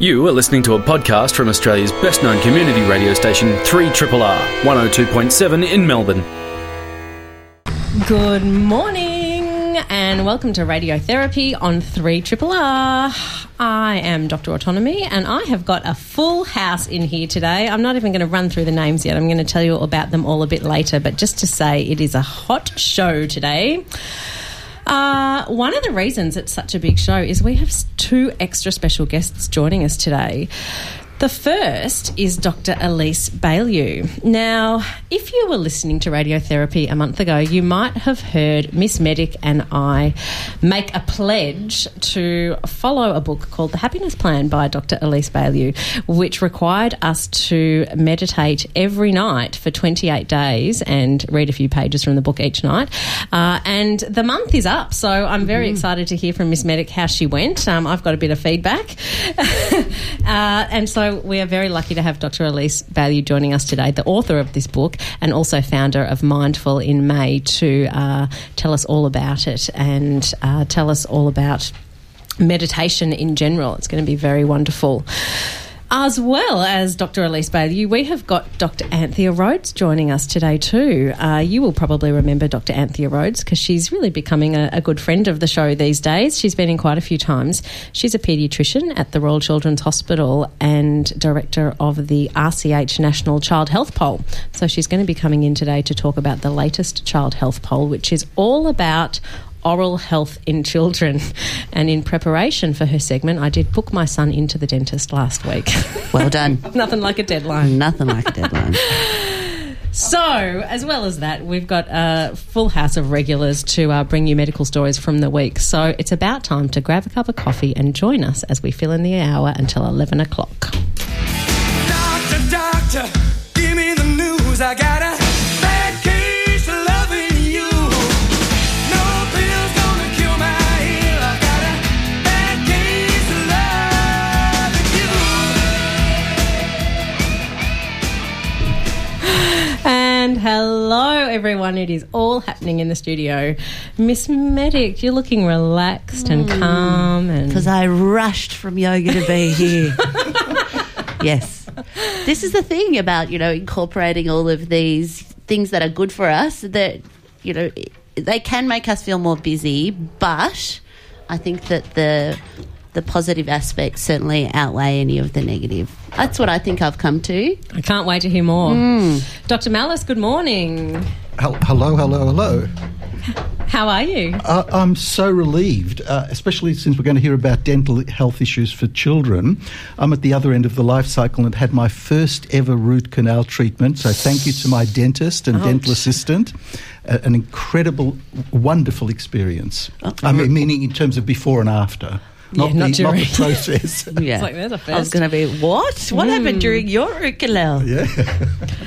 You are listening to a podcast from Australia's best known community radio station, 3RRR 102.7 in Melbourne. Good morning and welcome to Radiotherapy on 3RRR. I am Dr. Autonomy and I have got a full house in here today. I'm not even going to run through the names yet. I'm going to tell you about them all a bit later, but just to say it is a hot show today. Uh, one of the reasons it's such a big show is we have two extra special guests joining us today. The first is Dr. Elise Bialylew. Now, if you were listening to radiotherapy a month ago, you might have heard Miss Medic and I make a pledge to follow a book called The Happiness Plan by Dr. Elise Bialylew, which required us to meditate every night for 28 days and read a few pages from the book each night. Uh, and the month is up, so I'm very mm-hmm. excited to hear from Miss Medic how she went. Um, I've got a bit of feedback. uh, and so we are very lucky to have Dr. Elise Bialylew joining us today, the author of this book and also founder of Mindful in May, to uh, tell us all about it and uh, tell us all about meditation in general. It's going to be very wonderful. As well as Dr. Elise Bialylew, we have got Dr. Anthea Rhodes joining us today too. Uh, you will probably remember Dr. Anthea Rhodes because she's really becoming a, a, good friend of the show these days. She's been in quite a few times. She's a paediatrician at the Royal Children's Hospital and director of the RCH National Child Health Poll. So she's going to be coming in today to talk about the latest child health poll, which is all about oral health in children. And in preparation for her segment, I did book my son into the dentist last week. Well done. Nothing like a deadline. Nothing like a deadline. So, as well as that, we've got a full house of regulars to uh, bring you medical stories from the week. So, it's about time to grab a cup of coffee and join us as we fill in the hour until 11 o'clock. Doctor, doctor, give me the news. I gotta And hello, everyone. It is all happening in the studio. Miss Medic, you're looking relaxed and hmm. calm. and Because I rushed from yoga to be here. yes. This is the thing about, you know, incorporating all of these things that are good for us that, you know, they can make us feel more busy, but I think that the the positive aspects certainly outweigh any of the negative. That's what I think I've come to. I can't wait to hear more. Mm. Dr. Malice, good morning. Hello, hello, hello. How are you? Uh, I'm so relieved, uh, especially since we're going to hear about dental health issues for children. I'm at the other end of the life cycle and had my first ever root canal treatment. So thank you to my dentist and dental assistant. Uh, an incredible, wonderful experience. I mean, meaning in terms of before and after not, yeah, not, the, not the process. yeah. Like, I was going to be, what? What mm. happened during your ukulele? Yeah.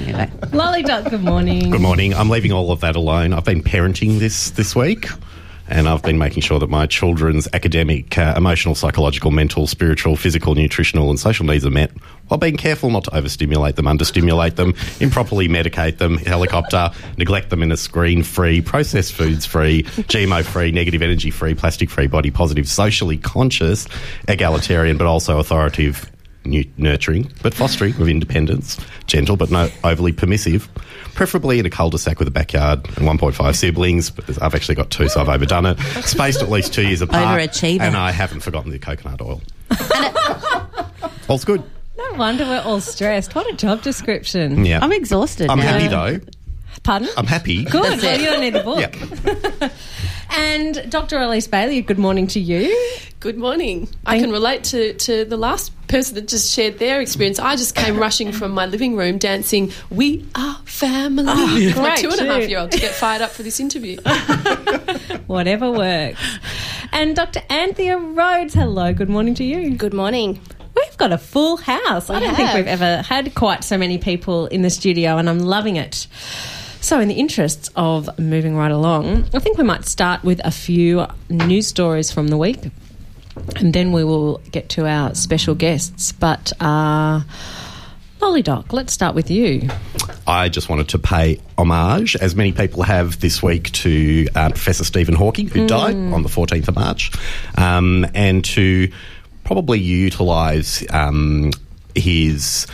anyway. Lolly Doc, good morning. Good morning. I'm leaving all of that alone. I've been parenting this this week and I've been making sure that my children's academic, uh, emotional, psychological, mental, spiritual, physical, nutritional, and social needs are met while being careful not to overstimulate them, understimulate them, improperly medicate them, helicopter, neglect them in a screen free, processed foods free, GMO free, negative energy free, plastic free, body positive, socially conscious, egalitarian, but also authoritative nurturing, but fostering with independence, gentle but not overly permissive, preferably in a cul-de-sac with a backyard and 1.5 siblings. But I've actually got two, so I've overdone it. Spaced at least two years apart. Overachiever. And I haven't forgotten the coconut oil. All's good. No wonder we're all stressed. What a job description. Yeah. I'm exhausted I'm now. happy though. Pardon? I'm happy. Good. Well, you don't need a book. Yeah. and Dr. Elise Bialylew, good morning to you. Good morning. I can relate to, to the last person that just shared their experience. I just came rushing from my living room dancing "We Are Family" oh, with my two and a half year old to get fired up for this interview. Whatever works. And Dr. Anthea Rhodes, hello. Good morning to you. Good morning. We've got a full house. We I don't have. think we've ever had quite so many people in the studio, and I'm loving it. So, in the interests of moving right along, I think we might start with a few news stories from the week and then we will get to our special guests. But uh, Lolly Doc, let's start with you. I just wanted to pay homage, as many people have this week, to uh, Professor Stephen Hawking, who mm. died on the 14th of March, um, and to probably utilise um, his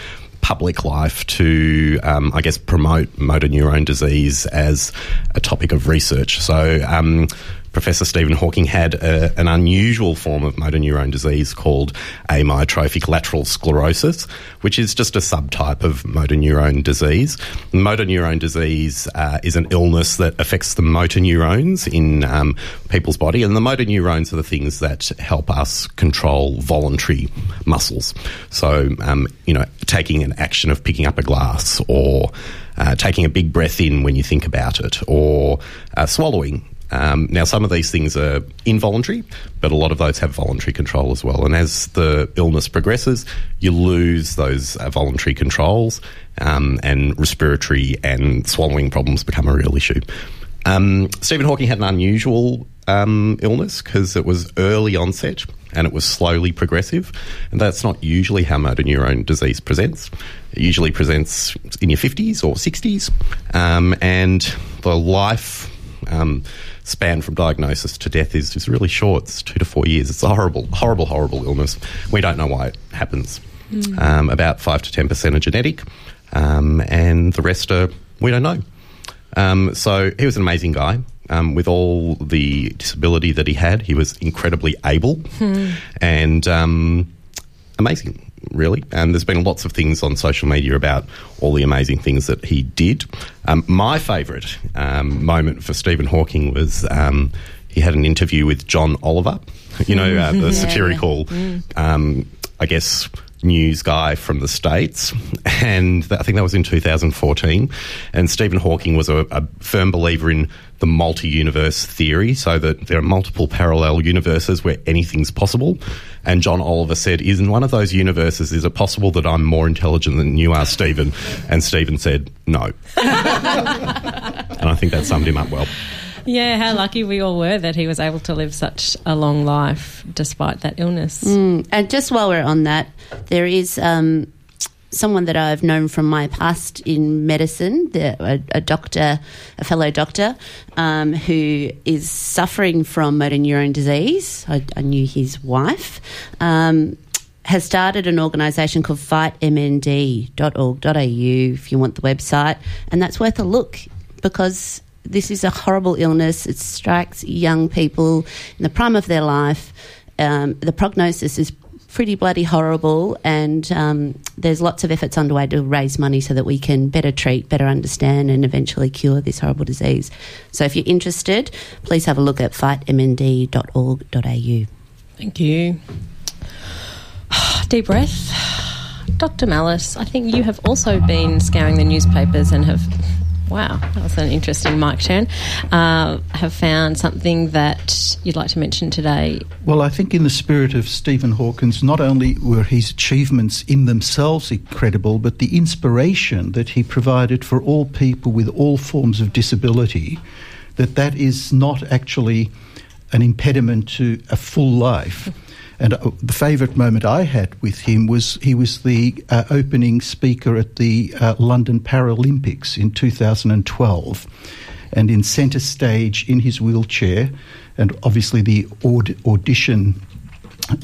public life to, um, I guess, promote motor neurone disease as a topic of research. So, um, Professor Stephen Hawking had a, an unusual form of motor neurone disease called amyotrophic lateral sclerosis, which is just a subtype of motor neurone disease. Motor neurone disease uh, is an illness that affects the motor neurons in um, people's body, and the motor neurons are the things that help us control voluntary muscles. So, um, you know, taking an action of picking up a glass or uh, taking a big breath in when you think about it, or uh, swallowing um, now, some of these things are involuntary, but a lot of those have voluntary control as well. And as the illness progresses, you lose those uh, voluntary controls, um, and respiratory and swallowing problems become a real issue. Um, Stephen Hawking had an unusual um, illness because it was early onset and it was slowly progressive. And that's not usually how motor neurone disease presents. It usually presents in your 50s or 60s. Um, and the life um, span from diagnosis to death is, is really short. It's two to four years. It's a horrible, horrible, horrible illness. We don't know why it happens. Mm. Um, about 5 to 10% are genetic, um, and the rest are, we don't know. Um, so he was an amazing guy. Um, with all the disability that he had, he was incredibly able hmm. and um, amazing really. And there's been lots of things on social media about all the amazing things that he did. Um, my favourite um, moment for Stephen Hawking was um, he had an interview with John Oliver, you know, uh, the satirical. Mm. I guess, news guy from the States. And I think that was in 2014. And Stephen Hawking was a, a firm believer in the multi universe theory, so that there are multiple parallel universes where anything's possible. And John Oliver said, is In one of those universes, is it possible that I'm more intelligent than you are, Stephen? And Stephen said, No. and I think that summed him up well. Yeah, how lucky we all were that he was able to live such a long life despite that illness. Mm, and just while we're on that, there is um, someone that I've known from my past in medicine, the, a, a, doctor, a fellow doctor, um, who is suffering from motor neurone disease. I, I knew his wife. Um, has started an organisation called fightmnd.org.au if you want the website, and that's worth a look because this is a horrible illness. It strikes young people in the prime of their life. Um, the prognosis is pretty bloody horrible, and um, there's lots of efforts underway to raise money so that we can better treat, better understand, and eventually cure this horrible disease. So if you're interested, please have a look at fightmnd.org.au. Thank you. Deep breath. Dr. Malice, I think you have also been scouring the newspapers and have Wow, that was an interesting mic turn. Uh, have found something that you'd like to mention today? Well, I think in the spirit of Stephen Hawkins, not only were his achievements in themselves incredible, but the inspiration that he provided for all people with all forms of disability, that that is not actually an impediment to a full life. And uh, the favourite moment I had with him was he was the uh, opening speaker at the uh, London Paralympics in 2012. And in centre stage in his wheelchair, and obviously the aud- audition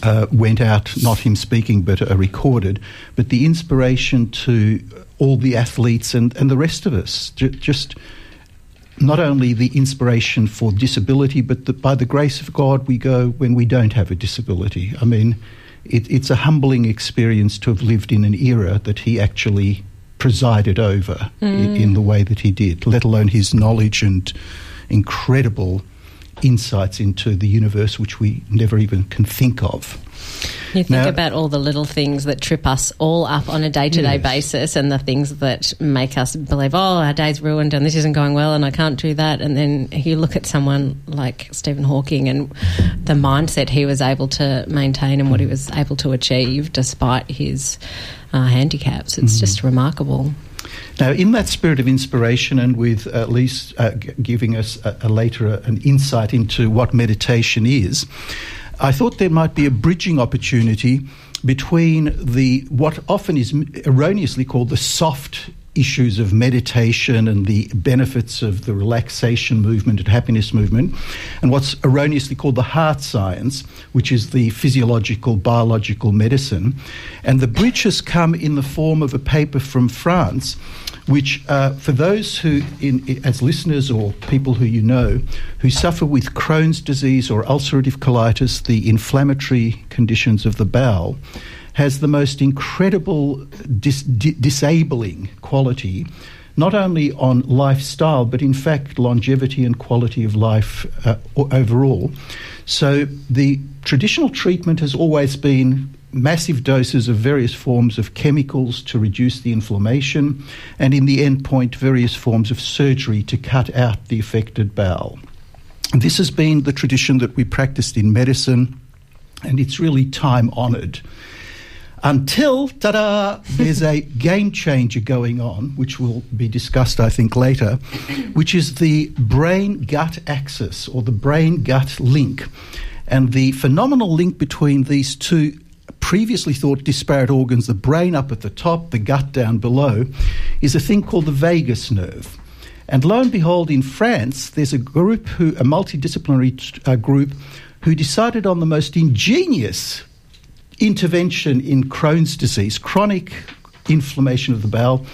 uh, went out, not him speaking, but uh, recorded. But the inspiration to all the athletes and, and the rest of us, just not only the inspiration for disability, but that by the grace of God we go when we don't have a disability. I mean, it, it's a humbling experience to have lived in an era that he actually presided over mm. in, in the way that he did, let alone his knowledge and incredible insights into the universe which we never even can think of. You think now, about all the little things that trip us all up on a day to day basis and the things that make us believe, oh, our day's ruined and this isn't going well and I can't do that. And then you look at someone like Stephen Hawking and the mindset he was able to maintain and what he was able to achieve despite his uh, handicaps. It's mm-hmm. just remarkable. Now, in that spirit of inspiration, and with at least uh, giving us a, a later uh, an insight into what meditation is, I thought there might be a bridging opportunity between the what often is erroneously called the soft issues of meditation and the benefits of the relaxation movement and happiness movement, and what's erroneously called the heart science, which is the physiological, biological medicine. And the bridge has come in the form of a paper from France, which, uh, for those who, in, as listeners or people who you know, who suffer with Crohn's disease or ulcerative colitis, the inflammatory conditions of the bowel, has the most incredible dis- di- disabling quality, not only on lifestyle, but in fact longevity and quality of life uh, overall. So the traditional treatment has always been massive doses of various forms of chemicals to reduce the inflammation, and in the end point, various forms of surgery to cut out the affected bowel. This has been the tradition that we practiced in medicine, and it's really time honoured until, ta da, there's a game changer going on, which will be discussed, I think, later, which is the brain gut axis or the brain gut link. And the phenomenal link between these two previously thought disparate organs, the brain up at the top, the gut down below, is a thing called the vagus nerve. And lo and behold, in France, there's a group who, a multidisciplinary uh, group, who decided on the most ingenious intervention in Crohn's disease, chronic inflammation of the bowel,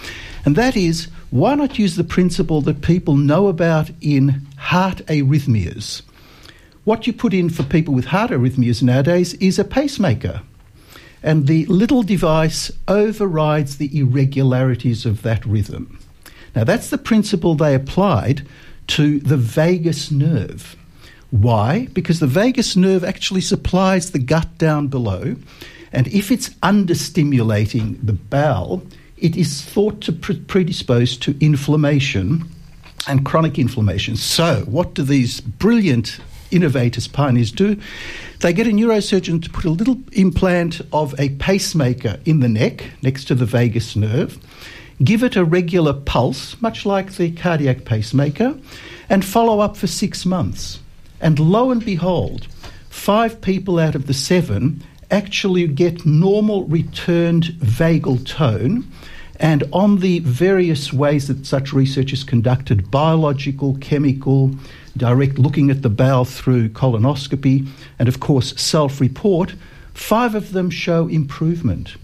and that is why not use the principle that people know about in heart arrhythmias? What you put in for people with heart arrhythmias nowadays is a pacemaker. And the little device overrides the irregularities of that rhythm. Now, that's the principle they applied to the vagus nerve. Why? Because the vagus nerve actually supplies the gut down below, and if it's understimulating the bowel, it is thought to predispose to inflammation and chronic inflammation. So, what do these brilliant innovators, pioneers do? They get a neurosurgeon to put a little implant of a pacemaker in the neck next to the vagus nerve, give it a regular pulse, much like the cardiac pacemaker, and follow up for six months. And lo and behold, five people out of the seven actually get normal returned vagal tone. And on the various ways that such research is conducted biological, chemical, direct looking at the bowel through colonoscopy, and of course, self report five of them show improvement.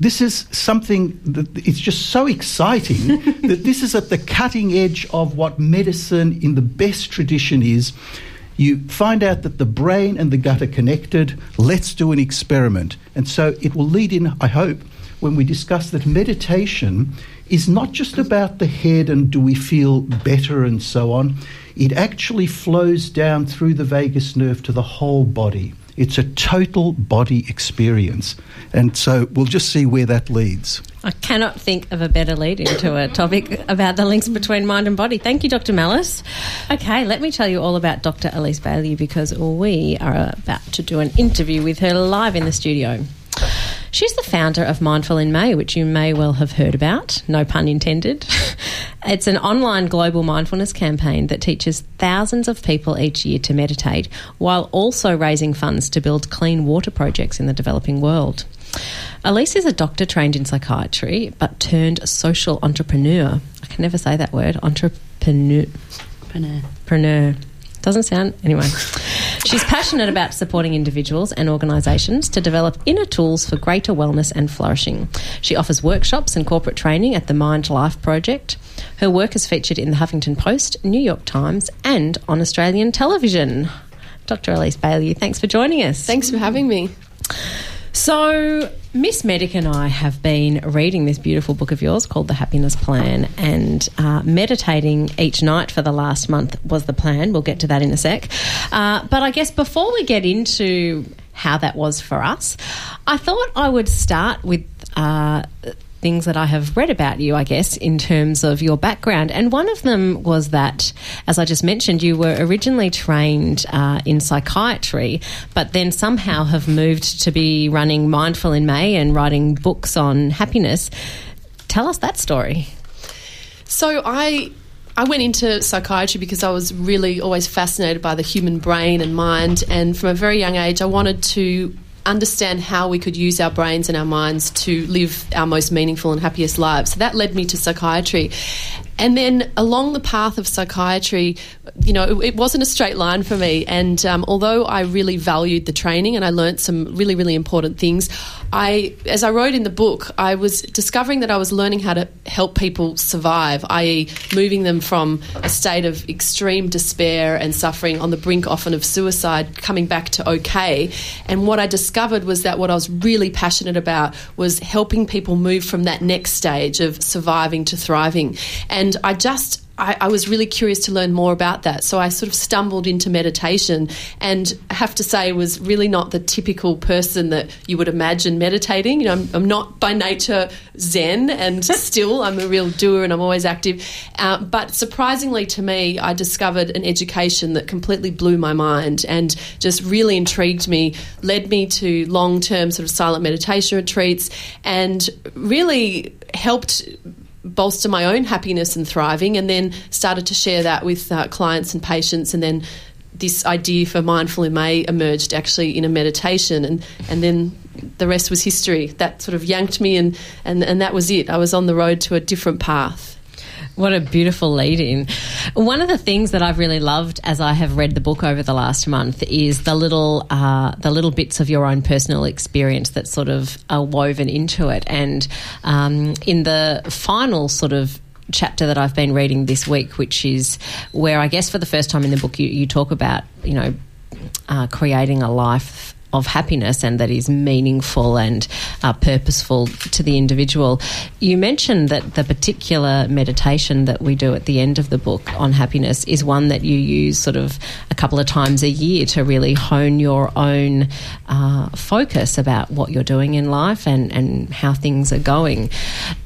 This is something that it's just so exciting that this is at the cutting edge of what medicine in the best tradition is you find out that the brain and the gut are connected. Let's do an experiment. And so it will lead in, I hope, when we discuss that meditation is not just about the head and do we feel better and so on. It actually flows down through the vagus nerve to the whole body. It's a total body experience. And so we'll just see where that leads. I cannot think of a better lead into a topic about the links between mind and body. Thank you, Dr. Malice. Okay, let me tell you all about Dr. Elise Bialylew because we are about to do an interview with her live in the studio. She's the founder of Mindful in May, which you may well have heard about, no pun intended. it's an online global mindfulness campaign that teaches thousands of people each year to meditate while also raising funds to build clean water projects in the developing world. Elise is a doctor trained in psychiatry but turned social entrepreneur. I can never say that word. Entrepreneur. Entrepreneur. Entrepreneur. Doesn't sound. Anyway. She's passionate about supporting individuals and organisations to develop inner tools for greater wellness and flourishing. She offers workshops and corporate training at the Mind Life Project. Her work is featured in the Huffington Post, New York Times, and on Australian television. Dr. Elise Bialylew, thanks for joining us. Thanks for having me. So, Miss Medic and I have been reading this beautiful book of yours called The Happiness Plan and uh, meditating each night for the last month was the plan. We'll get to that in a sec. Uh, but I guess before we get into how that was for us, I thought I would start with. Uh, things that I have read about you, I guess, in terms of your background. And one of them was that, as I just mentioned, you were originally trained uh, in psychiatry, but then somehow have moved to be running Mindful in May and writing books on happiness. Tell us that story. So I I went into psychiatry because I was really always fascinated by the human brain and mind, and from a very young age, I wanted to understand how we could use our brains and our minds to live our most meaningful and happiest lives. So that led me to psychiatry. And then along the path of psychiatry, you know, it, it wasn't a straight line for me. And um, although I really valued the training and I learnt some really, really important things, I, as I wrote in the book, I was discovering that I was learning how to help people survive, i.e., moving them from a state of extreme despair and suffering on the brink often of suicide, coming back to okay. And what I discovered was that what I was really passionate about was helping people move from that next stage of surviving to thriving. And I just I, I, was really curious to learn more about that. So I sort of stumbled into meditation and I have to say was really not the typical person that you would imagine meditating. You know, I'm, I'm not by nature Zen and still I'm a real doer and I'm always active. Uh, but surprisingly to me, I discovered an education that completely blew my mind and just really intrigued me, led me to long term sort of silent meditation retreats and really helped bolster my own happiness and thriving, and then started to share that with uh, clients and patients, and then this idea for mindful in May emerged actually in a meditation, and and then the rest was history. That sort of yanked me, and and and that was it. I was on the road to a different path. What a beautiful lead in. One of the things that I've really loved as I have read the book over the last month is the little uh, the little bits of your own personal experience that sort of are woven into it. And um, in the final sort of chapter that I've been reading this week, which is where I guess for the first time in the book you, you talk about, you know, uh, creating a life of happiness and that is meaningful and uh, purposeful to the individual. You mentioned that the particular meditation that we do at the end of the book on happiness is one that you use sort of a couple of times a year to really hone your own uh, focus about what you're doing in life and, and how things are going.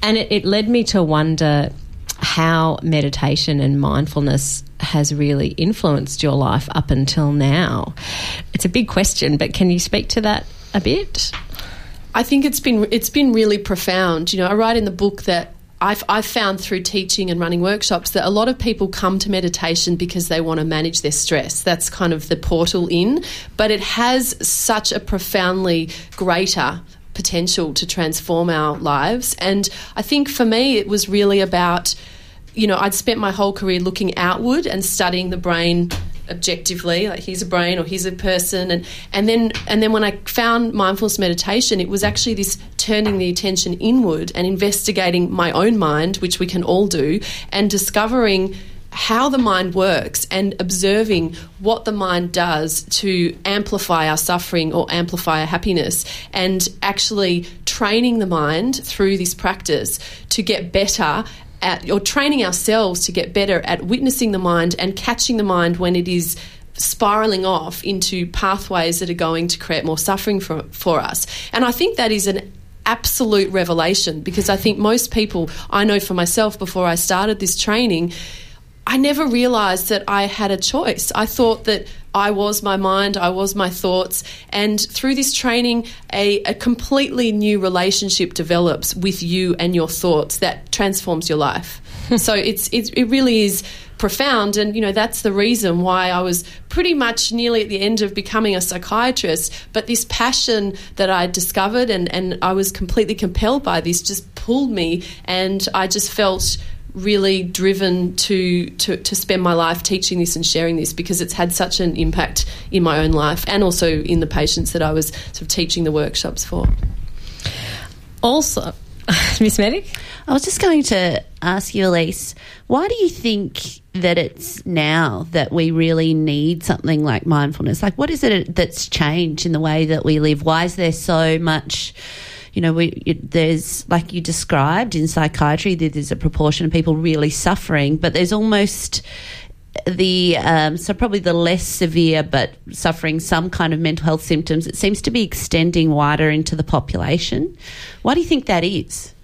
And it, it led me to wonder how meditation and mindfulness has really influenced your life up until now. It's a big question, but can you speak to that a bit? I think it's been it's been really profound. You know, I write in the book that I've, I've found through teaching and running workshops that a lot of people come to meditation because they want to manage their stress. That's kind of the portal in, but it has such a profoundly greater potential to transform our lives. And I think for me, it was really about you know, I'd spent my whole career looking outward and studying the brain objectively like he's a brain or he's a person. And and then and then when I found mindfulness meditation it was actually this turning the attention inward and investigating my own mind which we can all do and discovering how the mind works and observing what the mind does to amplify our suffering or amplify our happiness and actually training the mind through this practice to get better at, or training ourselves to get better at witnessing the mind and catching the mind when it is spiraling off into pathways that are going to create more suffering for, for us. And I think that is an absolute revelation because I think most people, I know for myself before I started this training, I never realized that I had a choice. I thought that I was my mind, I was my thoughts. And through this training, a, a, completely new relationship develops with you and your thoughts that transforms your life. so it's, it's, it really is profound. And, you know, that's the reason why I was pretty much nearly at the end of becoming a psychiatrist. But this passion that I discovered and, and I was completely compelled by this just pulled me. And I just felt really driven to, to, to spend my life teaching this and sharing this because it's had such an impact in my own life and also in the patients that I was sort of teaching the workshops for. Also, Miss Medic? I was just going to ask you, Elise, why do you think that it's now that we really need something like mindfulness? Like, what is it that's changed in the way that we live? Why is there so much? You know, we, it, there's, like you described in psychiatry, there's a proportion of people really suffering, but there's almost the um, so probably the less severe but suffering some kind of mental health symptoms it seems to be extending wider into the population. Why do you think that is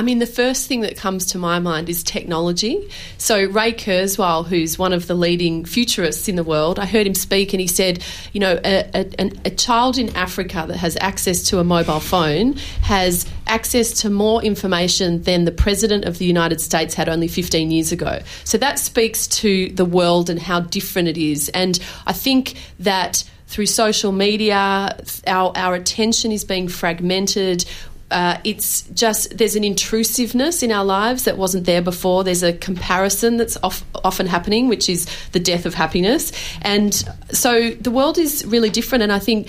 I mean, the first thing that comes to my mind is technology. So, Ray Kurzweil, who's one of the leading futurists in the world, I heard him speak and he said, you know, a, a, a, child in Africa that has access to a mobile phone has access to more information than the President of the United States had only 15 years ago. So, that speaks to the world and how different it is. And I think that through social media, our, our attention is being fragmented. Uh, it's just there's an intrusiveness in our lives that wasn't there before. There's a comparison that's often happening, which is the death of happiness. And so the world is really different. And I think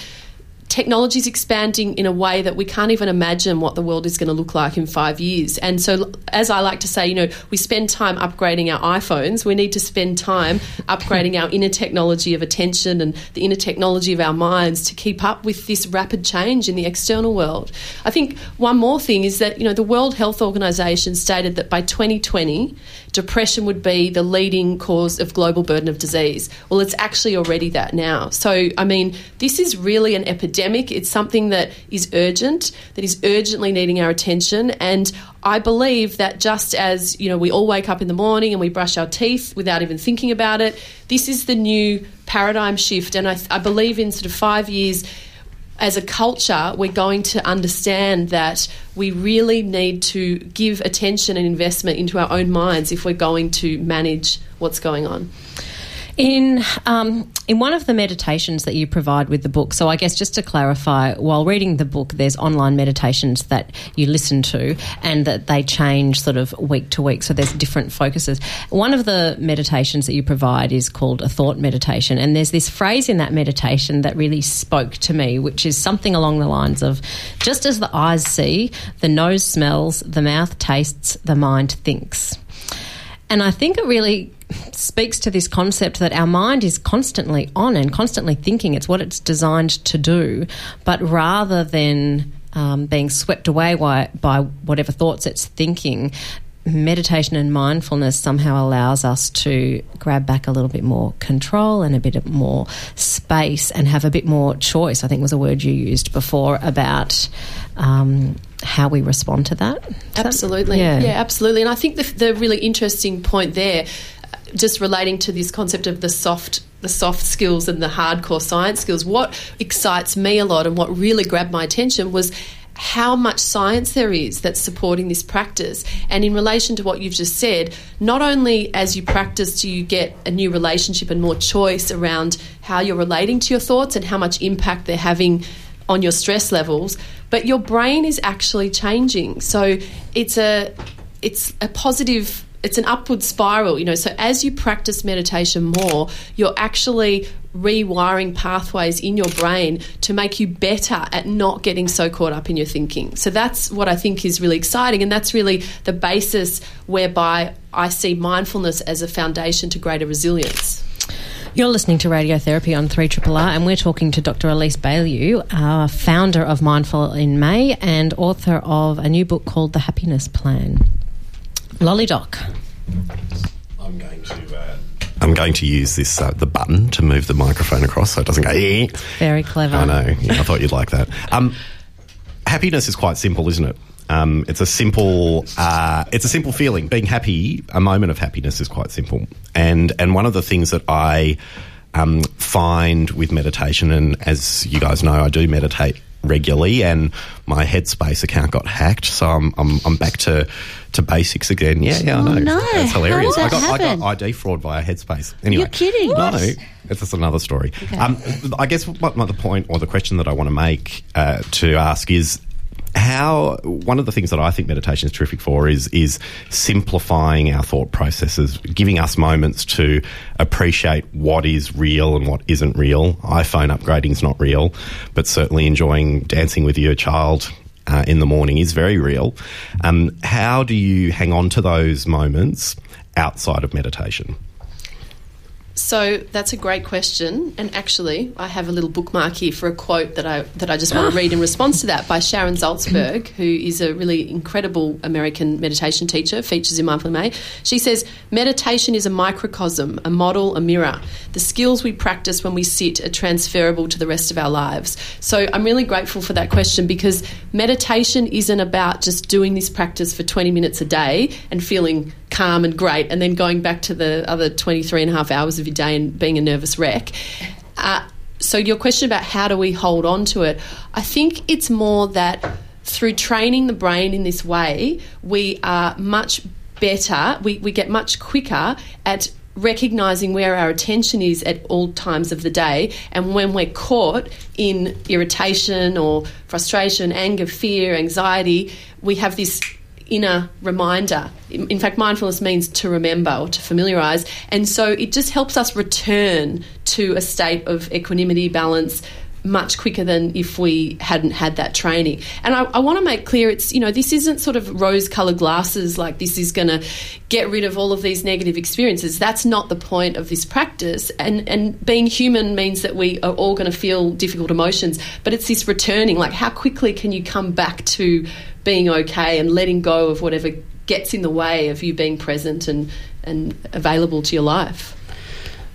technology is expanding in a way that we can't even imagine what the world is going to look like in five years. And so, as I like to say, you know, we spend time upgrading our iPhones. We need to spend time upgrading our inner technology of attention and the inner technology of our minds to keep up with this rapid change in the external world. I think one more thing is that, you know, the World Health Organization stated that by 2020, depression would be the leading cause of global burden of disease. Well, it's actually already that now. So, I mean, this is really an epidemic. It's something that is urgent, that is urgently needing our attention. And I believe that just as, you know, we all wake up in the morning and we brush our teeth without even thinking about it, this is the new paradigm shift. And I, I believe in sort of five years, as a culture, we're going to understand that we really need to give attention and investment into our own minds if we're going to manage what's going on. In um, in one of the meditations that you provide with the book, so I guess just to clarify, while reading the book, there's online meditations that you listen to, and that they change sort of week to week. So there's different focuses. One of the meditations that you provide is called a thought meditation, and there's this phrase in that meditation that really spoke to me, which is something along the lines of, "Just as the eyes see, the nose smells, the mouth tastes, the mind thinks." And I think it really speaks to this concept that our mind is constantly on and constantly thinking. It's what it's designed to do. But rather than um, being swept away by, by whatever thoughts it's thinking, meditation and mindfulness somehow allows us to grab back a little bit more control and a bit more space and have a bit more choice. I think was a word you used before about um, how we respond to that. Absolutely, that? Yeah. yeah, absolutely. And I think the, the really interesting point there just relating to this concept of the soft the soft skills and the hardcore science skills what excites me a lot and what really grabbed my attention was how much science there is that's supporting this practice. And in relation to what you've just said, not only as you practice do you get a new relationship and more choice around how you're relating to your thoughts and how much impact they're having on your stress levels, but your brain is actually changing. So it's a it's a positive it's an upward spiral, you know. So as you practice meditation more, you're actually rewiring pathways in your brain to make you better at not getting so caught up in your thinking. So that's what I think is really exciting, and that's really the basis whereby I see mindfulness as a foundation to greater resilience. You're listening to Radiotherapy on 3RRR, and we're talking to Dr. Elise Bialylew, our uh, founder of Mindful in May and author of a new book called The Happiness Plan. Lolly Doc. I'm going to. Uh, I'm going to use this uh, the button to move the microphone across so it doesn't go. Eh. Very clever. I know. Yeah, I thought you'd like that. Um, happiness is quite simple, isn't it? Um, it's a simple, uh, it's a simple feeling. Being happy, a moment of happiness is quite simple. And and one of the things that I um, find with meditation, and as you guys know, I do meditate regularly, and my Headspace account got hacked, so I'm I'm, I'm back to, to basics again. Yeah, yeah, I know. Oh, no. It's hilarious. How I that got I got ID fraud via Headspace. Anyway, You're kidding. No, What? it's just another story. Um, I guess what, what the point or the question that I want to make uh, to ask is how one of the things that I think meditation is terrific for is is simplifying our thought processes, giving us moments to appreciate what is real and what isn't real. iPhone upgrading is not real, but certainly enjoying dancing with your child uh, in the morning is very real. Um, how do you hang on to those moments outside of meditation? So that's a great question, and actually, I have a little bookmark here for a quote that I that I just want to read in response to that by Sharon Salzberg, who is a really incredible American meditation teacher, features in Mindful May. She says, "Meditation is a microcosm, a model, a mirror. The skills we practice when we sit are transferable to the rest of our lives." So I'm really grateful for that question because meditation isn't about just doing this practice for 20 minutes a day and feeling calm and great, and then going back to the other 23 and a half hours of day and being a nervous wreck. Uh, so, your question about how do we hold on to it, I think it's more that through training the brain in this way, we are much better, we, we get much quicker at recognizing where our attention is at all times of the day. And when we're caught in irritation or frustration, anger, fear, anxiety, we have this inner reminder. In fact, mindfulness means to remember or to familiarize. And so it just helps us return to a state of equanimity, balance, much quicker than if we hadn't had that training. And I, I want to make clear it's, you know, this isn't sort of rose colored glasses like this is going to get rid of all of these negative experiences. That's not the point of this practice. And, and being human means that we are all going to feel difficult emotions, but it's this returning like, how quickly can you come back to being okay and letting go of whatever gets in the way of you being present and, and available to your life?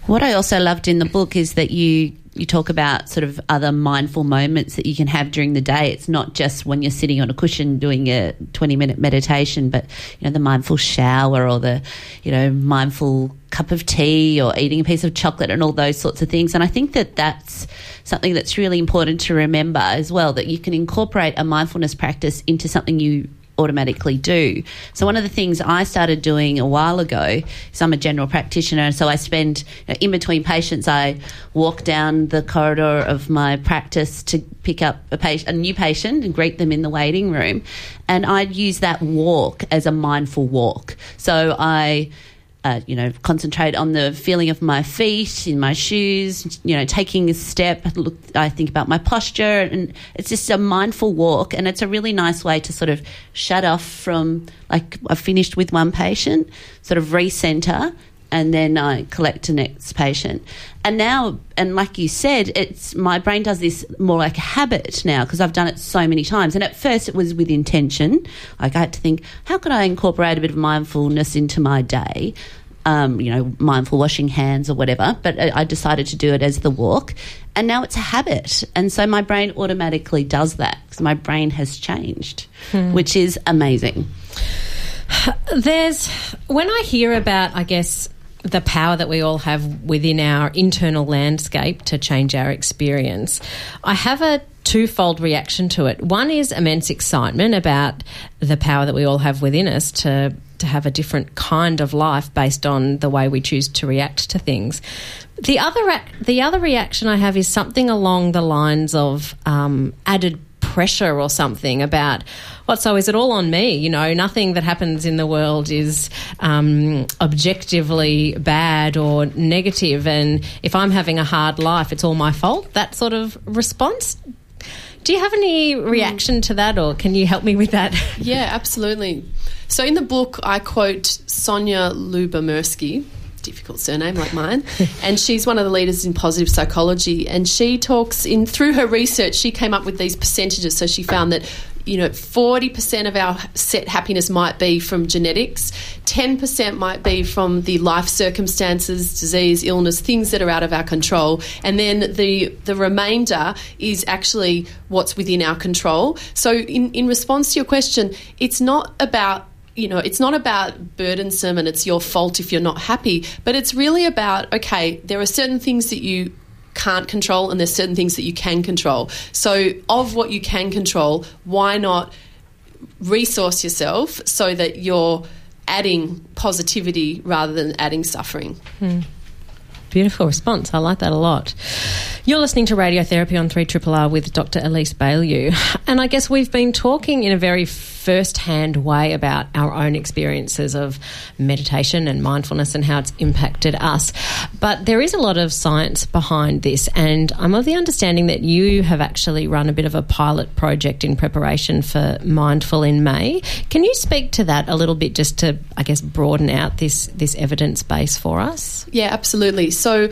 What I also loved in the book is that you you talk about sort of other mindful moments that you can have during the day. It's not just when you're sitting on a cushion doing a 20 minute meditation, but you know the mindful shower or the you know mindful cup of tea or eating a piece of chocolate and all those sorts of things. And I think that that's something that's really important to remember as well that you can incorporate a mindfulness practice into something you automatically do. So one of the things I started doing a while ago is I'm a general practitioner, and so I spend you know, in between patients. I walk down the corridor of my practice to pick up a, patient, a new patient and greet them in the waiting room, and I'd use that walk as a mindful walk. So I uh, you know, concentrate on the feeling of my feet in my shoes, you know, taking a step. Look, I think about my posture, and it's just a mindful walk. And it's a really nice way to sort of shut off from, like, I've finished with one patient, sort of recenter, and then I collect the next patient. And now, and like you said, it's my brain does this more like a habit now because I've done it so many times. And at first, it was with intention. Like I had to think, how could I incorporate a bit of mindfulness into my day? Um, you know, mindful washing hands or whatever. But I decided to do it as the walk, and now it's a habit. And so my brain automatically does that because my brain has changed, hmm. which is amazing. There's when I hear about, I guess the power that we all have within our internal landscape to change our experience. I have a twofold reaction to it. One is immense excitement about the power that we all have within us to to have a different kind of life based on the way we choose to react to things. The other the other reaction I have is something along the lines of um, added pressure or something about what so is it all on me you know? Nothing that happens in the world is um, objectively bad or negative. And if i'm having a hard life it's all my fault. That sort of response. Do you have any reaction to that or can you help me with that? Yeah absolutely. So in the book i quote Sonja Lyubomirsky difficult surname like mine, and she's one of the leaders in positive psychology. And she talks in through her research, she came up with these percentages. So she found that you know, 40% of our set happiness might be from genetics, 10% might be from the life circumstances, disease, illness, things that are out of our control, and then the the remainder is actually what's within our control. So in in response to your question, it's not about you know, it's not about burdensome and it's your fault if you're not happy, but it's really about, okay, there are certain things that you can't control and there's certain things that you can control. So, of what you can control, why not resource yourself so that you're adding positivity rather than adding suffering? Hmm. Beautiful response. I like that a lot. You're listening to Radiotherapy on 3 R with Dr. Elise Bialylew. And I guess we've been talking in a very first hand way about our own experiences of meditation and mindfulness and how it's impacted us. But there is a lot of science behind this, and I'm of the understanding that you have actually run a bit of a pilot project in preparation for Mindful in May. Can you speak to that a little bit just to, I guess, broaden out this, this evidence base for us? Yeah, absolutely. So,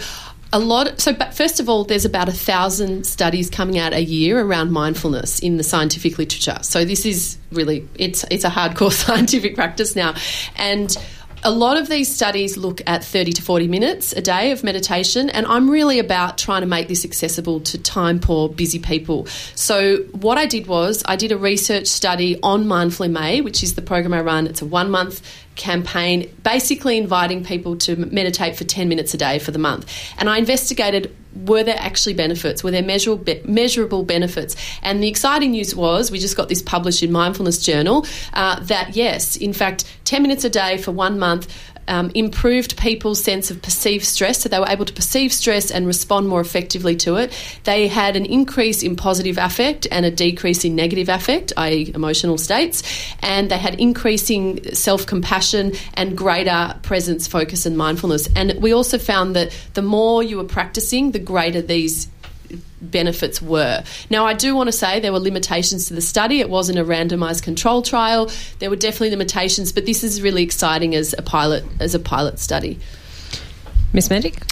a lot. So, but first of all, there's about a thousand studies coming out a year around mindfulness in the scientific literature. So this is really it's it's a hardcore scientific practice now, and a lot of these studies look at 30 to 40 minutes a day of meditation, and I'm really about trying to make this accessible to time poor, busy people. So, what I did was I did a research study on Mindful May, which is the program I run. It's a one month campaign, basically inviting people to meditate for 10 minutes a day for the month. And I investigated were there actually benefits? Were there measurable, measurable benefits? And the exciting news was we just got this published in Mindfulness Journal uh, that yes, in fact, 10 minutes a day for one month um, improved people's sense of perceived stress, so they were able to perceive stress and respond more effectively to it. They had an increase in positive affect and a decrease in negative affect, i.e., emotional states, and they had increasing self compassion and greater presence, focus, and mindfulness. And we also found that the more you were practicing, the greater these benefits were. Now, I do want to say there were limitations to the study. It wasn't a randomized control trial. There were definitely limitations, but this is really exciting as a pilot as a pilot study. Miss Medic?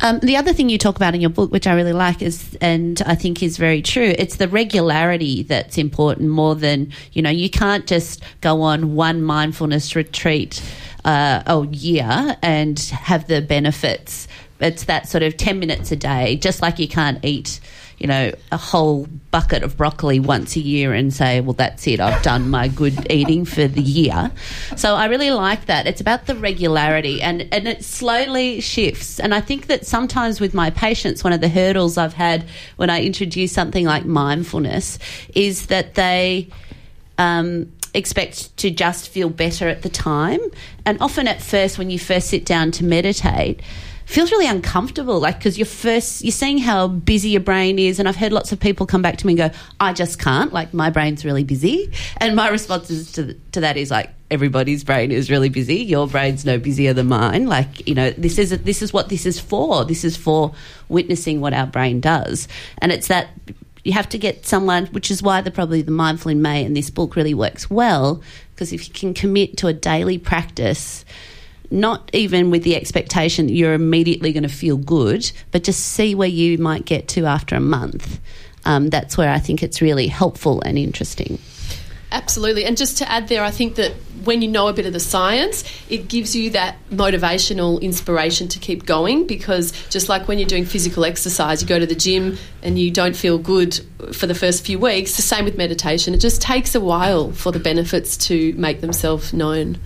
Um, the other thing you talk about in your book, which I really like, is and I think is very true. It's the regularity that's important more than you know. You can't just go on one mindfulness retreat uh, a year and have the benefits. It's that sort of ten minutes a day, just like you can't eat you know, a whole bucket of broccoli once a year and say, well, that's it, I've done my good eating for the year. So I really like that. It's about the regularity and, and it slowly shifts. And I think that sometimes with my patients, one of the hurdles I've had when I introduce something like mindfulness is that they, um, expect to just feel better at the time. And often at first, when you first sit down to meditate, feels really uncomfortable like because you're first you're seeing how busy your brain is and i've heard lots of people come back to me and go i just can't. Like my brain's really busy. And my response to, to that is like everybody's brain is really busy. Your brain's no busier than mine. Like you know this is this is what this is for. This is for witnessing what our brain does. And it's that you have to get someone which is why the probably the mindful in may and this book really works well because if you can commit to a daily practice not even with the expectation that you're immediately going to feel good, but just see where you might get to after a month. Um, that's where I think it's really helpful and interesting. Absolutely. And just to add there, I think that when you know a bit of the science, it gives you that motivational inspiration to keep going because just like when you're doing physical exercise, you go to the gym and you don't feel good for the first few weeks, the same with meditation. It just takes a while for the benefits to make themselves known.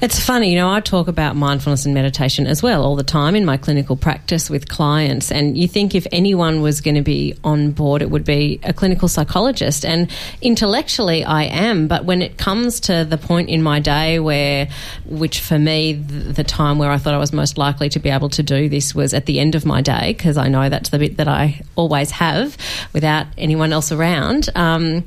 It's funny, you know, I talk about mindfulness and meditation as well all the time in my clinical practice with clients. And you think if anyone was going to be on board, it would be a clinical psychologist. And intellectually, I am. But when it comes to the point in my day where, which for me, the, time where I thought I was most likely to be able to do this was at the end of my day, because I know that's the bit that I always have without anyone else around. Um,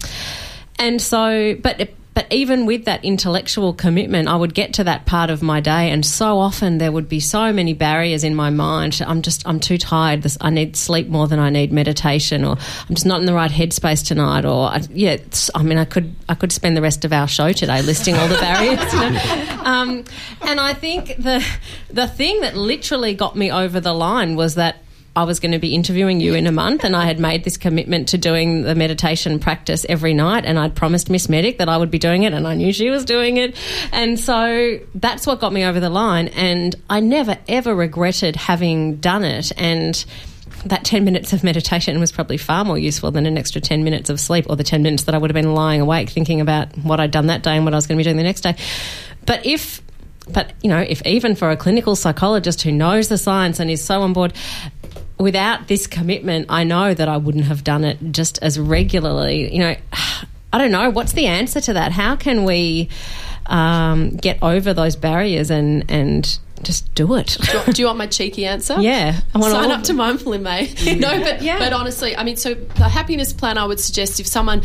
and so, but but even with that intellectual commitment, I would get to that part of my day, and so often there would be so many barriers in my mind. I'm just, I'm too tired. This, I need sleep more than I need meditation, or I'm just not in the right headspace tonight. Or I, yeah, I mean, I could, I could spend the rest of our show today listing all the barriers. You know? um, and I think the, the thing that literally got me over the line was that I was going to be interviewing you in a month, and I had made this commitment to doing the meditation practice every night, and I'd promised Miss Medic that I would be doing it, and I knew she was doing it, and so that's what got me over the line, and I never ever regretted having done it, and that 10 minutes of meditation was probably far more useful than an extra 10 minutes of sleep or the 10 minutes that I would have been lying awake thinking about what I'd done that day and what I was going to be doing the next day. But if but you know, if even for a clinical psychologist who knows the science and is so on board, without this commitment, I know that I wouldn't have done it just as regularly. You know, I don't know. What's the answer to that? How can we um, get over those barriers and and just do it. Do you, want, do you want my cheeky answer? Yeah, I want sign up to Mindful in May. no, but Yeah. but honestly, I mean, so the happiness plan, I would suggest if someone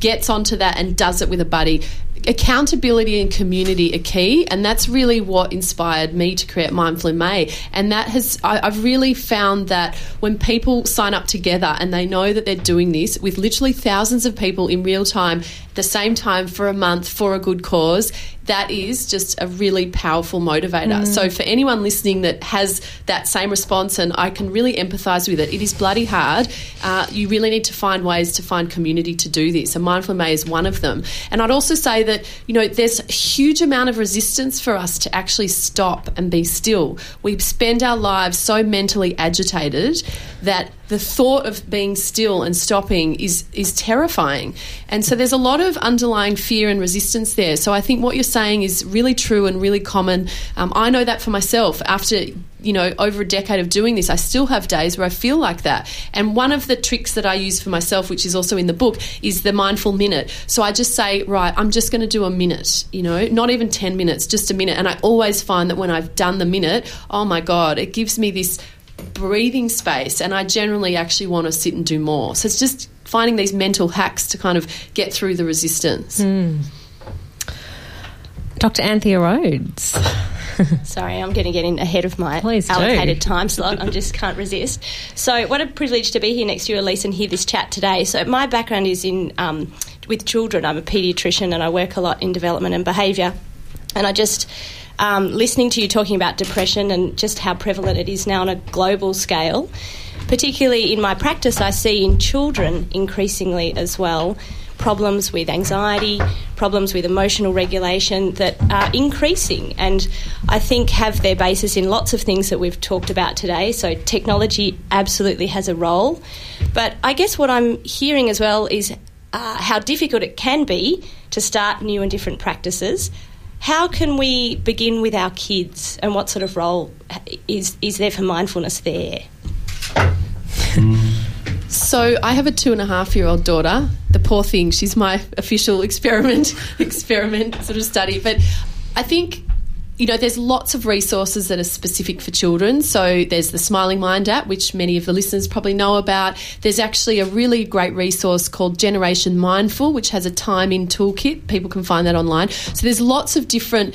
gets onto that and does it with a buddy. Accountability and community are key, and that's really what inspired me to create Mindful in May. And that has, I, I've really found that when people sign up together and they know that they're doing this with literally thousands of people in real time, the same time for a month for a good cause, that is just a really powerful motivator. So for anyone listening that has that same response, and I can really empathise with it, it is bloody hard. Uh, you really need to find ways to find community to do this, and Mindful May is one of them. And I'd also say that you know there's a huge amount of resistance for us to actually stop and be still. We spend our lives so mentally agitated that the thought of being still and stopping is is terrifying. And so there's a lot of underlying fear and resistance there. So I think what you're saying is really true and really common. Um, I know that for myself. After you know over a decade of doing this, I still have days where I feel like that. And one of the tricks that I use for myself, which is also in the book, is the mindful minute. So I just say, right, I'm just going to do a minute. You know, not even ten minutes, just a minute. And I always find that when I've done the minute, oh my god, it gives me this breathing space and I generally actually want to sit and do more. So it's just finding these mental hacks to kind of get through the resistance. Mm. Dr. Anthea Rhodes. Sorry, I'm going to get in ahead of my Please allocated do. time slot. I just can't resist. So, what a privilege to be here next to you, Elise, and hear this chat today. So, my background is in um, with children. I'm a paediatrician and I work a lot in development and behaviour. And I just um, listening to you talking about depression and just how prevalent it is now on a global scale. Particularly in my practice, I see in children increasingly as well problems with anxiety, problems with emotional regulation that are increasing and I think have their basis in lots of things that we've talked about today. So, technology absolutely has a role. But I guess what I'm hearing as well is uh, how difficult it can be to start new and different practices. How can we begin with our kids and what sort of role is, is there for mindfulness there? So I have a two and a half year old daughter. The poor thing, she's my official experiment experiment sort of study. But I think you know, there's lots of resources that are specific for children. So there's the Smiling Mind app, which many of the listeners probably know about. There's actually a really great resource called Generation Mindful, which has a time in toolkit. People can find that online. So there's lots of different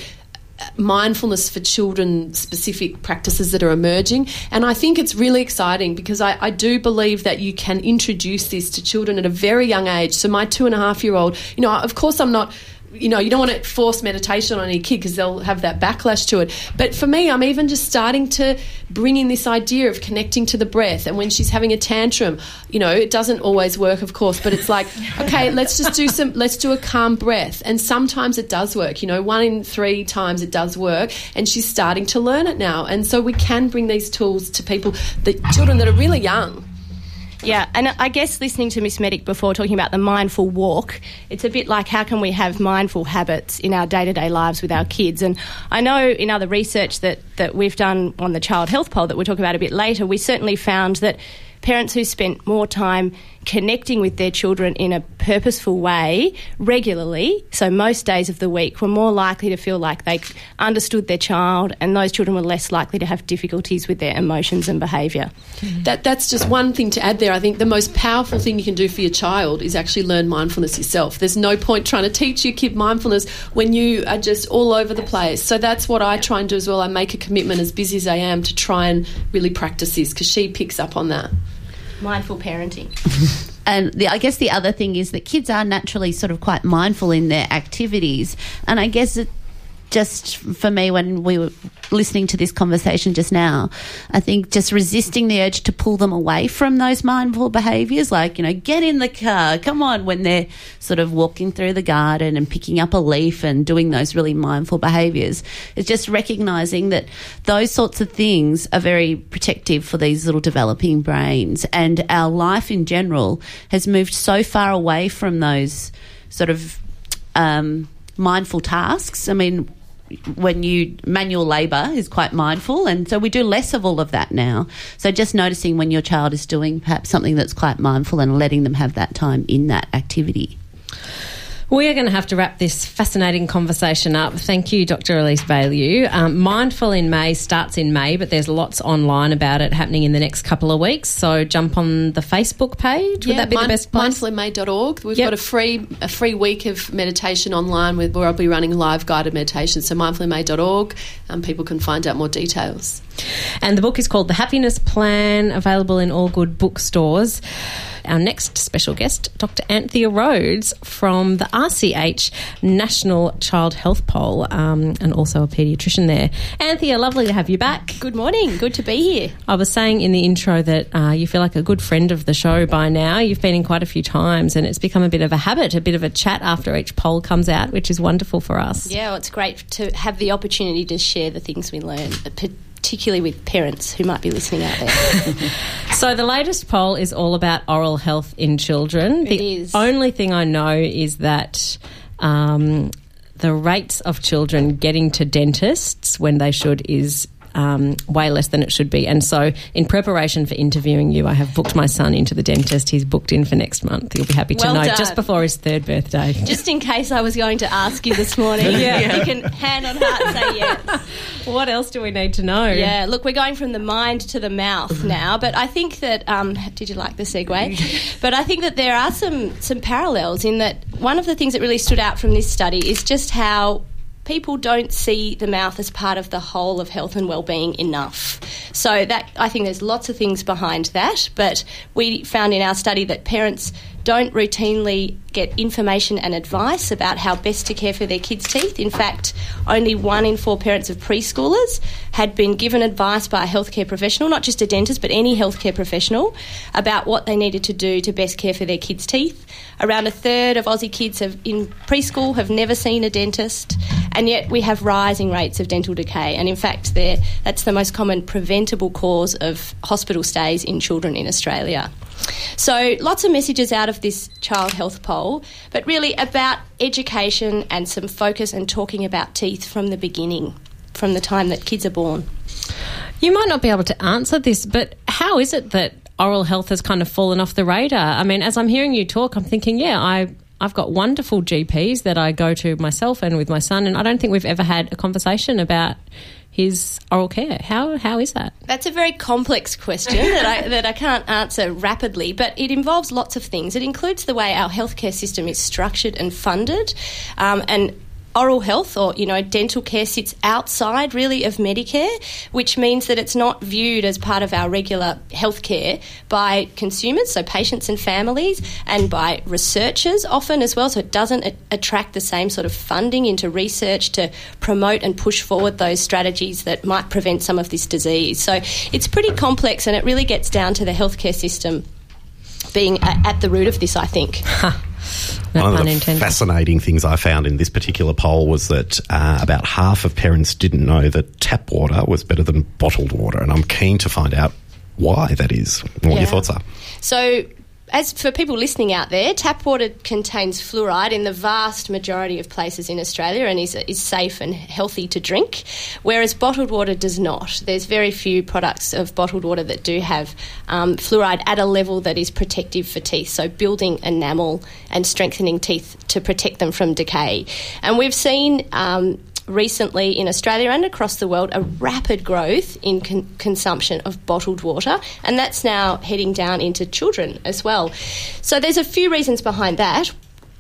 uh, mindfulness for children specific practices that are emerging. And I think it's really exciting because I, I, do believe that you can introduce this to children at a very young age. So, my two and a half year old, you know, of course, I'm not you know, you don't want to force meditation on any kid because they'll have that backlash to it. But for me, I'm even just starting to bring in this idea of connecting to the breath. And when she's having a tantrum, you know, it doesn't always work, of course, but it's like, okay, let's just do some, let's do a calm breath. And sometimes it does work, you know, one in three times it does work. And she's starting to learn it now. And so we can bring these tools to people, the children that are really young. Yeah, and I guess listening to Miss Medic before talking about the mindful walk, it's a bit like how can we have mindful habits in our day to day lives with our kids? And I know in other research that, that we've done on the child health poll that we'll talk about a bit later, we certainly found that parents who spent more time connecting with their children in a purposeful way regularly, so most days of the week, were more likely to feel like they understood their child, and those children were less likely to have difficulties with their emotions and behaviour. Mm-hmm. That, that's just one thing to add there. I think the most powerful thing you can do for your child is actually learn mindfulness yourself. There's no point trying to teach your kid mindfulness when you are just all over the place. So that's what I try and do as well. I make a commitment, as busy as I am, to try and really practice this because she picks up on that mindful parenting. and the, I guess the other thing is that kids are naturally sort of quite mindful in their activities, and I guess it just for me when we were listening to this conversation just now, I think just resisting the urge to pull them away from those mindful behaviors, like, you know, get in the car, come on, when they're sort of walking through the garden and picking up a leaf and doing those really mindful behaviors. It's just recognizing that those sorts of things are very protective for these little developing brains. And our life in general has moved so far away from those sort of um, mindful tasks. I mean, when you manual labour is quite mindful, and so we do less of all of that now. So just noticing when your child is doing perhaps something that's quite mindful and letting them have that time in that activity. We are going to have to wrap this fascinating conversation up. Thank you, Dr. Elise Bialylew. Um, Mindful in May starts in May, but there's lots online about it happening in the next couple of weeks. So jump on the Facebook page. Would yeah, that be mind, the best place? Mindfulinmay.org. We've Yep. got a free a free week of meditation online with, where I'll be running live guided meditation. So mindfulinmay.org, and people can find out more details. And the book is called The Happiness Plan, available in all good bookstores. Our next special guest, Dr. Anthea Rhodes from the RCH National Child Health Poll, um, and also a paediatrician there. Anthea, lovely to have you back. Good morning. Good to be here. I was saying in the intro that uh, you feel like a good friend of the show by now. You've been in quite a few times, and it's become a bit of a habit, a bit of a chat after each poll comes out, which is wonderful for us. Yeah, well, it's great to have the opportunity to share the things we learn, particularly with parents who might be listening out there. So the latest poll is all about oral health in children. It the is. only thing I know is that um, the rates of children getting to dentists when they should is um, way less than it should be. And so, in preparation for interviewing you, I have booked my son into the dentist. He's booked in for next month. You'll be happy to Well know done. just before his third birthday. Just in case I was going to ask you this morning, Yeah. you can hand on heart say yes. what else do we need to know? Yeah, look, we're going from the mind to the mouth now, but I think that um, did you like the segue? but I think that there are some some parallels in that one of the things that really stood out from this study is just how people don't see the mouth as part of the whole of health and well-being enough. So that I think there's lots of things behind that, but we found in our study that parents don't routinely get information and advice about how best to care for their kids' teeth. In fact, only one in four parents of preschoolers had been given advice by a healthcare professional, not just a dentist, but any healthcare professional, about what they needed to do to best care for their kids' teeth. Around a third of Aussie kids have, in preschool have never seen a dentist, and yet we have rising rates of dental decay. And in fact, that's the most common preventable cause of hospital stays in children in Australia. So, lots of messages out of this child health poll, but really about education and some focus and talking about teeth from the beginning, from the time that kids are born. You might not be able to answer this, but how is it that oral health has kind of fallen off the radar? I mean, as I'm hearing you talk, I'm thinking, yeah, I. I've got wonderful GPs that I go to myself and with my son, and I don't think we've ever had a conversation about his oral care. How how is that? That's a very complex question that I, that I can't answer rapidly, but it involves lots of things. It includes the way our healthcare system is structured and funded, um, and oral health or you know dental care sits outside really of Medicare, which means that it's not viewed as part of our regular healthcare by consumers, so patients and families, and by researchers often as well. So it doesn't attract the same sort of funding into research to promote and push forward those strategies that might prevent some of this disease. So it's pretty complex, and it really gets down to the healthcare system being at the root of this. I think. No One of the intended. fascinating things I found in this particular poll was that uh, about half of parents didn't know that tap water was better than bottled water, and I'm keen to find out why that is. What Yeah. your thoughts are? So, as for people listening out there, tap water contains fluoride in the vast majority of places in Australia and is, is safe and healthy to drink, whereas bottled water does not. There's very few products of bottled water that do have um, fluoride at a level that is protective for teeth, so building enamel and strengthening teeth to protect them from decay. And we've seen. Um, recently in Australia and across the world a rapid growth in con- consumption of bottled water, and that's now heading down into children as well. So there's a few reasons behind that.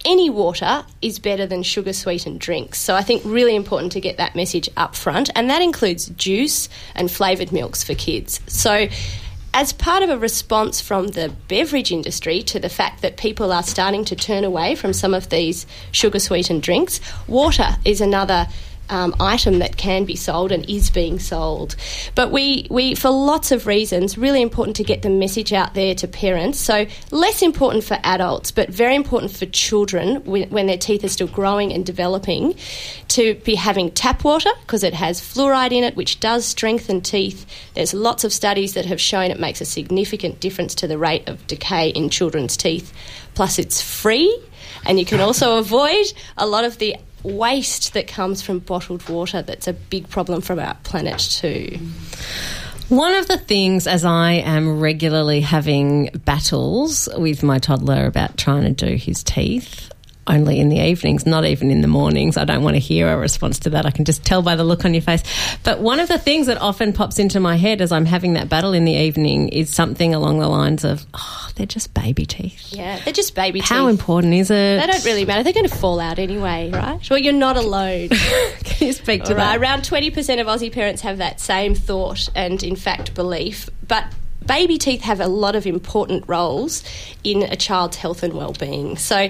Any water is better than sugar sweetened drinks. So I think really important to get that message up front, and that includes juice and flavoured milks for kids. So as part of a response from the beverage industry to the fact that people are starting to turn away from some of these sugar sweetened drinks, water is another um, item that can be sold and is being sold. But we, we, for lots of reasons, really important to get the message out there to parents. So, less important for adults, but very important for children when, when their teeth are still growing and developing to be having tap water because it has fluoride in it, which does strengthen teeth. There's lots of studies that have shown it makes a significant difference to the rate of decay in children's teeth. Plus, it's free, and you can also avoid a lot of the waste that comes from bottled water that's a big problem for our planet too. One of the things, as I am regularly having battles with my toddler about trying to do his teeth, only in the evenings, not even in the mornings. I don't want to hear a response to that. I can just tell by the look on your face. But one of the things that often pops into my head as I'm having that battle in the evening is something along the lines of, oh, they're just baby teeth. Yeah, they're just baby teeth. How important is it? They don't really matter. They're going to fall out anyway, right? Well, you're not alone. Can you speak to right, that? around 20% of Aussie parents have that same thought and, in fact, belief. But baby teeth have a lot of important roles in a child's health and well-being. So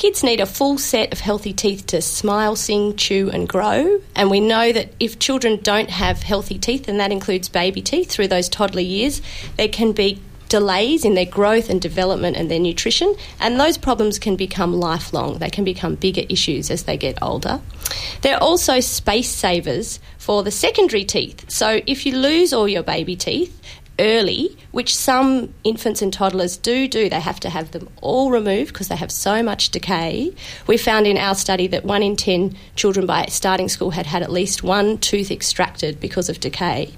kids need a full set of healthy teeth to smile, sing, chew and grow. And we know that if children don't have healthy teeth, and that includes baby teeth through those toddler years, there can be delays in their growth and development and their nutrition, and those problems can become lifelong. They can become bigger issues as they get older. They're also space savers for the secondary teeth. So if you lose all your baby teeth, early, which some infants and toddlers do do. They have to have them all removed because they have so much decay. We found in our study that one in 10 children by starting school had had at least one tooth extracted because of decay.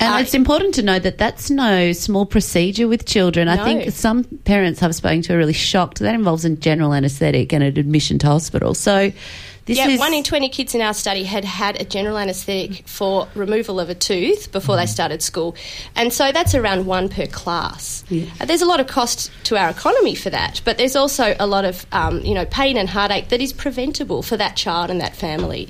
And Uh, it's important to know that that's no small procedure with children. I think some parents I've spoken to are really shocked. That involves a general anaesthetic and an admission to hospital. So this yeah, is one in 20 kids in our study had had a general anaesthetic for removal of a tooth before they started school. And so that's around one per class. Uh, there's a lot of cost to our economy for that, but there's also a lot of um, you know pain and heartache that is preventable for that child and that family.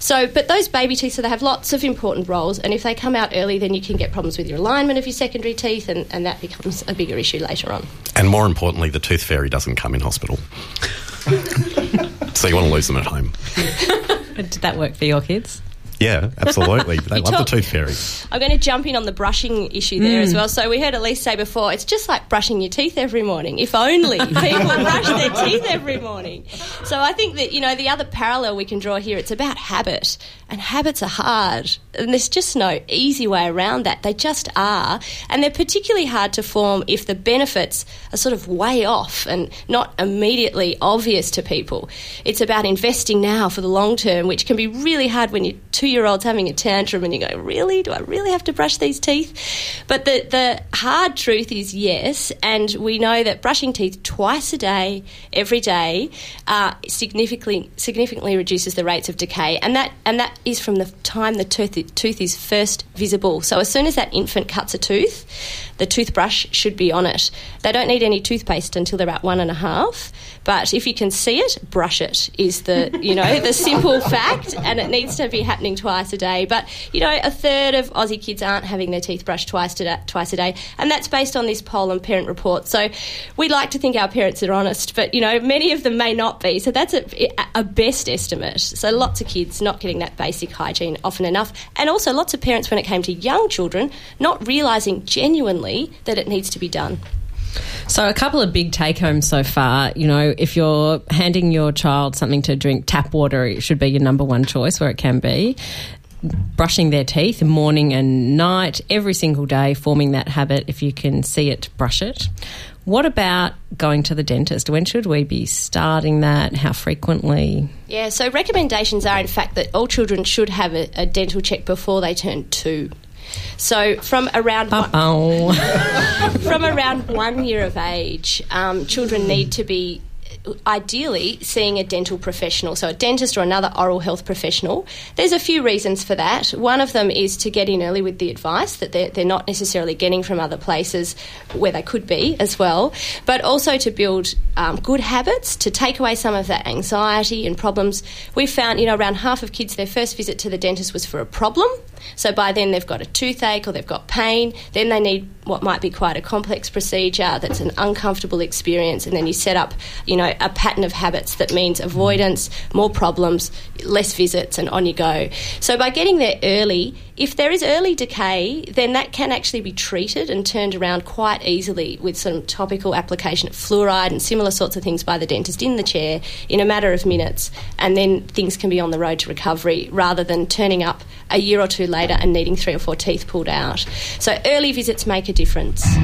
So, but those baby teeth, so they have lots of important roles, and if they come out early, then you can get problems with your alignment of your secondary teeth, and, and that becomes a bigger issue later on. And more importantly, the tooth fairy doesn't come in hospital. so you want to lose them at home. Did that work for your kids? Yeah, absolutely. They You love talk- the tooth fairy. I'm going to jump in on the brushing issue there as mm. well. So we heard Elise say before, it's just like brushing your teeth every morning. If only people brush their teeth every morning. So I think that you know the other parallel we can draw here. It's about habit, and habits are hard, and there's just no easy way around that. They just are, and they're particularly hard to form if the benefits are sort of way off and not immediately obvious to people. It's about investing now for the long term, which can be really hard when you're two year old's having a tantrum and you go, Really? Do I really have to brush these teeth? But the, the hard truth is yes, and we know that brushing teeth twice a day, every day, uh, significantly significantly reduces the rates of decay, and that and that is from the time the tooth tooth is first visible. So as soon as that infant cuts a tooth, the toothbrush should be on it. They don't need any toothpaste until they're about one and a half. But if you can see it, brush it is the you know the simple fact, and it needs to be happening twice a day. But you know, a third of Aussie kids aren't having their teeth brushed twice to da- twice a day, and that's based on this poll and parent report. So we like to think our parents are honest, but you know, many of them may not be. So that's a, a best estimate. So lots of kids not getting that basic hygiene often enough, and also lots of parents when it came to young children not realizing genuinely that it needs to be done. So, a couple of big take homes so far. You know, if you're handing your child something to drink, tap water it should be your number one choice where it can be. Brushing their teeth morning and night, every single day, forming that habit. If you can see it, brush it. What about going to the dentist? When should we be starting that? How frequently? Yeah, so recommendations are in fact that all children should have a, a dental check before they turn two. So from around one, from around one year of age, um, children need to be ideally seeing a dental professional, so a dentist or another oral health professional. There's a few reasons for that. One of them is to get in early with the advice that they're, they're not necessarily getting from other places where they could be as well, but also to build um, good habits, to take away some of that anxiety and problems. We found, you know, around half of kids, their first visit to the dentist was for a problem. So by then they've got a toothache or they've got pain. Then they need what might be quite a complex procedure that's an uncomfortable experience. And then you set up, you know, a pattern of habits that means avoidance, more problems, less visits, and on you go. So by getting there early, if there is early decay, then that can actually be treated and turned around quite easily with some topical application of fluoride and similar sorts of things by the dentist in the chair in a matter of minutes. And then things can be on the road to recovery rather than turning up a year or two later and needing three or four teeth pulled out. So early visits make a difference.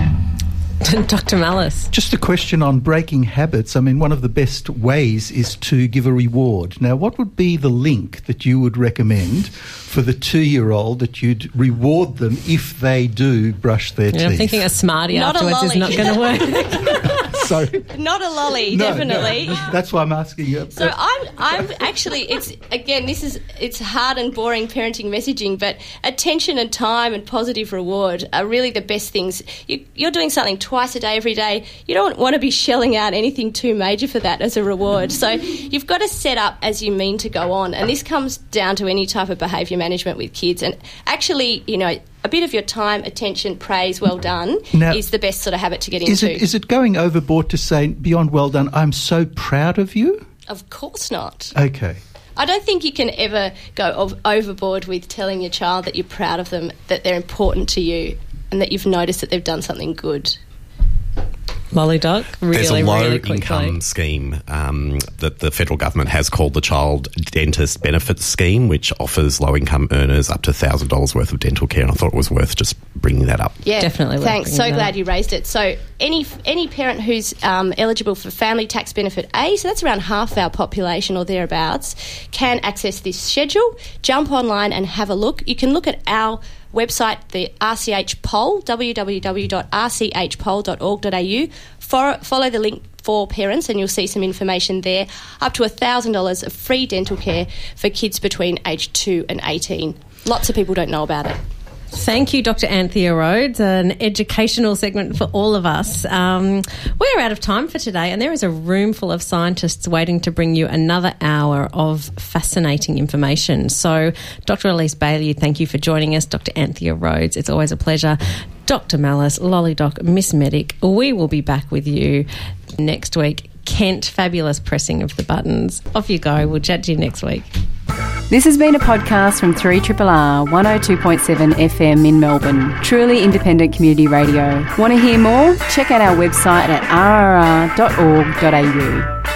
Dr. Malice. Just a question on breaking habits. I mean, one of the best ways is to give a reward. Now, what would be the link that you would recommend for the two year old that you'd reward them if they do brush their Yeah, teeth? I'm thinking a smartie Not a afterwards is not going to work. so, Not a lolly, no, definitely. no, that's why I'm asking you. So I'm, I'm actually, it's again, this is it's hard and boring parenting messaging, but attention and time and positive reward are really the best things. You, you're doing something twice a day, every day. You don't want to be shelling out anything too major for that as a reward. So you've got to set up as you mean to go on, and this comes down to any type of behaviour management with kids. And actually, you know. A bit of your time, attention, praise, well done Now- is the best sort of habit to get is into. it, is it going overboard to say, beyond well done, I'm so proud of you? of course not. Okay. I don't think you can ever go ov- overboard with telling your child that you're proud of them, that they're important to you, and that you've noticed that they've done something good. Lolly Doc, really, There's a low really quickly. income scheme um, that the federal government has called the Child Dentist Benefits Scheme, which offers low income earners up to $1,000 worth of dental care. And I thought it was worth just bringing that up. Yeah, Definitely Thanks. So glad up. you raised it. So any any parent who's um, eligible for family tax benefit A, so that's around half our population or thereabouts, can access this schedule. Jump online and have a look. You can look at our website, the RCH poll, www.rchpoll.org.au. For, follow the link for parents and you'll see some information there. Up to $1,000 of free dental care for kids between age 2 and 18. Lots of people don't know about it. Thank you, Dr. Anthea Rhodes. An educational segment for all of us. Um, we're out of time for today, and there is a room full of scientists waiting to bring you another hour of fascinating information. So, Dr. Elise Bialylew, thank you for joining us. Dr. Anthea Rhodes, it's always a pleasure. Dr. Malice, Lolly Doc, Miss Medic, we will be back with you next week. Kent, fabulous pressing of the buttons. Off you go. We'll chat to you next week. This has been a podcast from 3RRR 102.7 FM in Melbourne. Truly independent community radio. Want to hear more? Check out our website at rrr.org.au.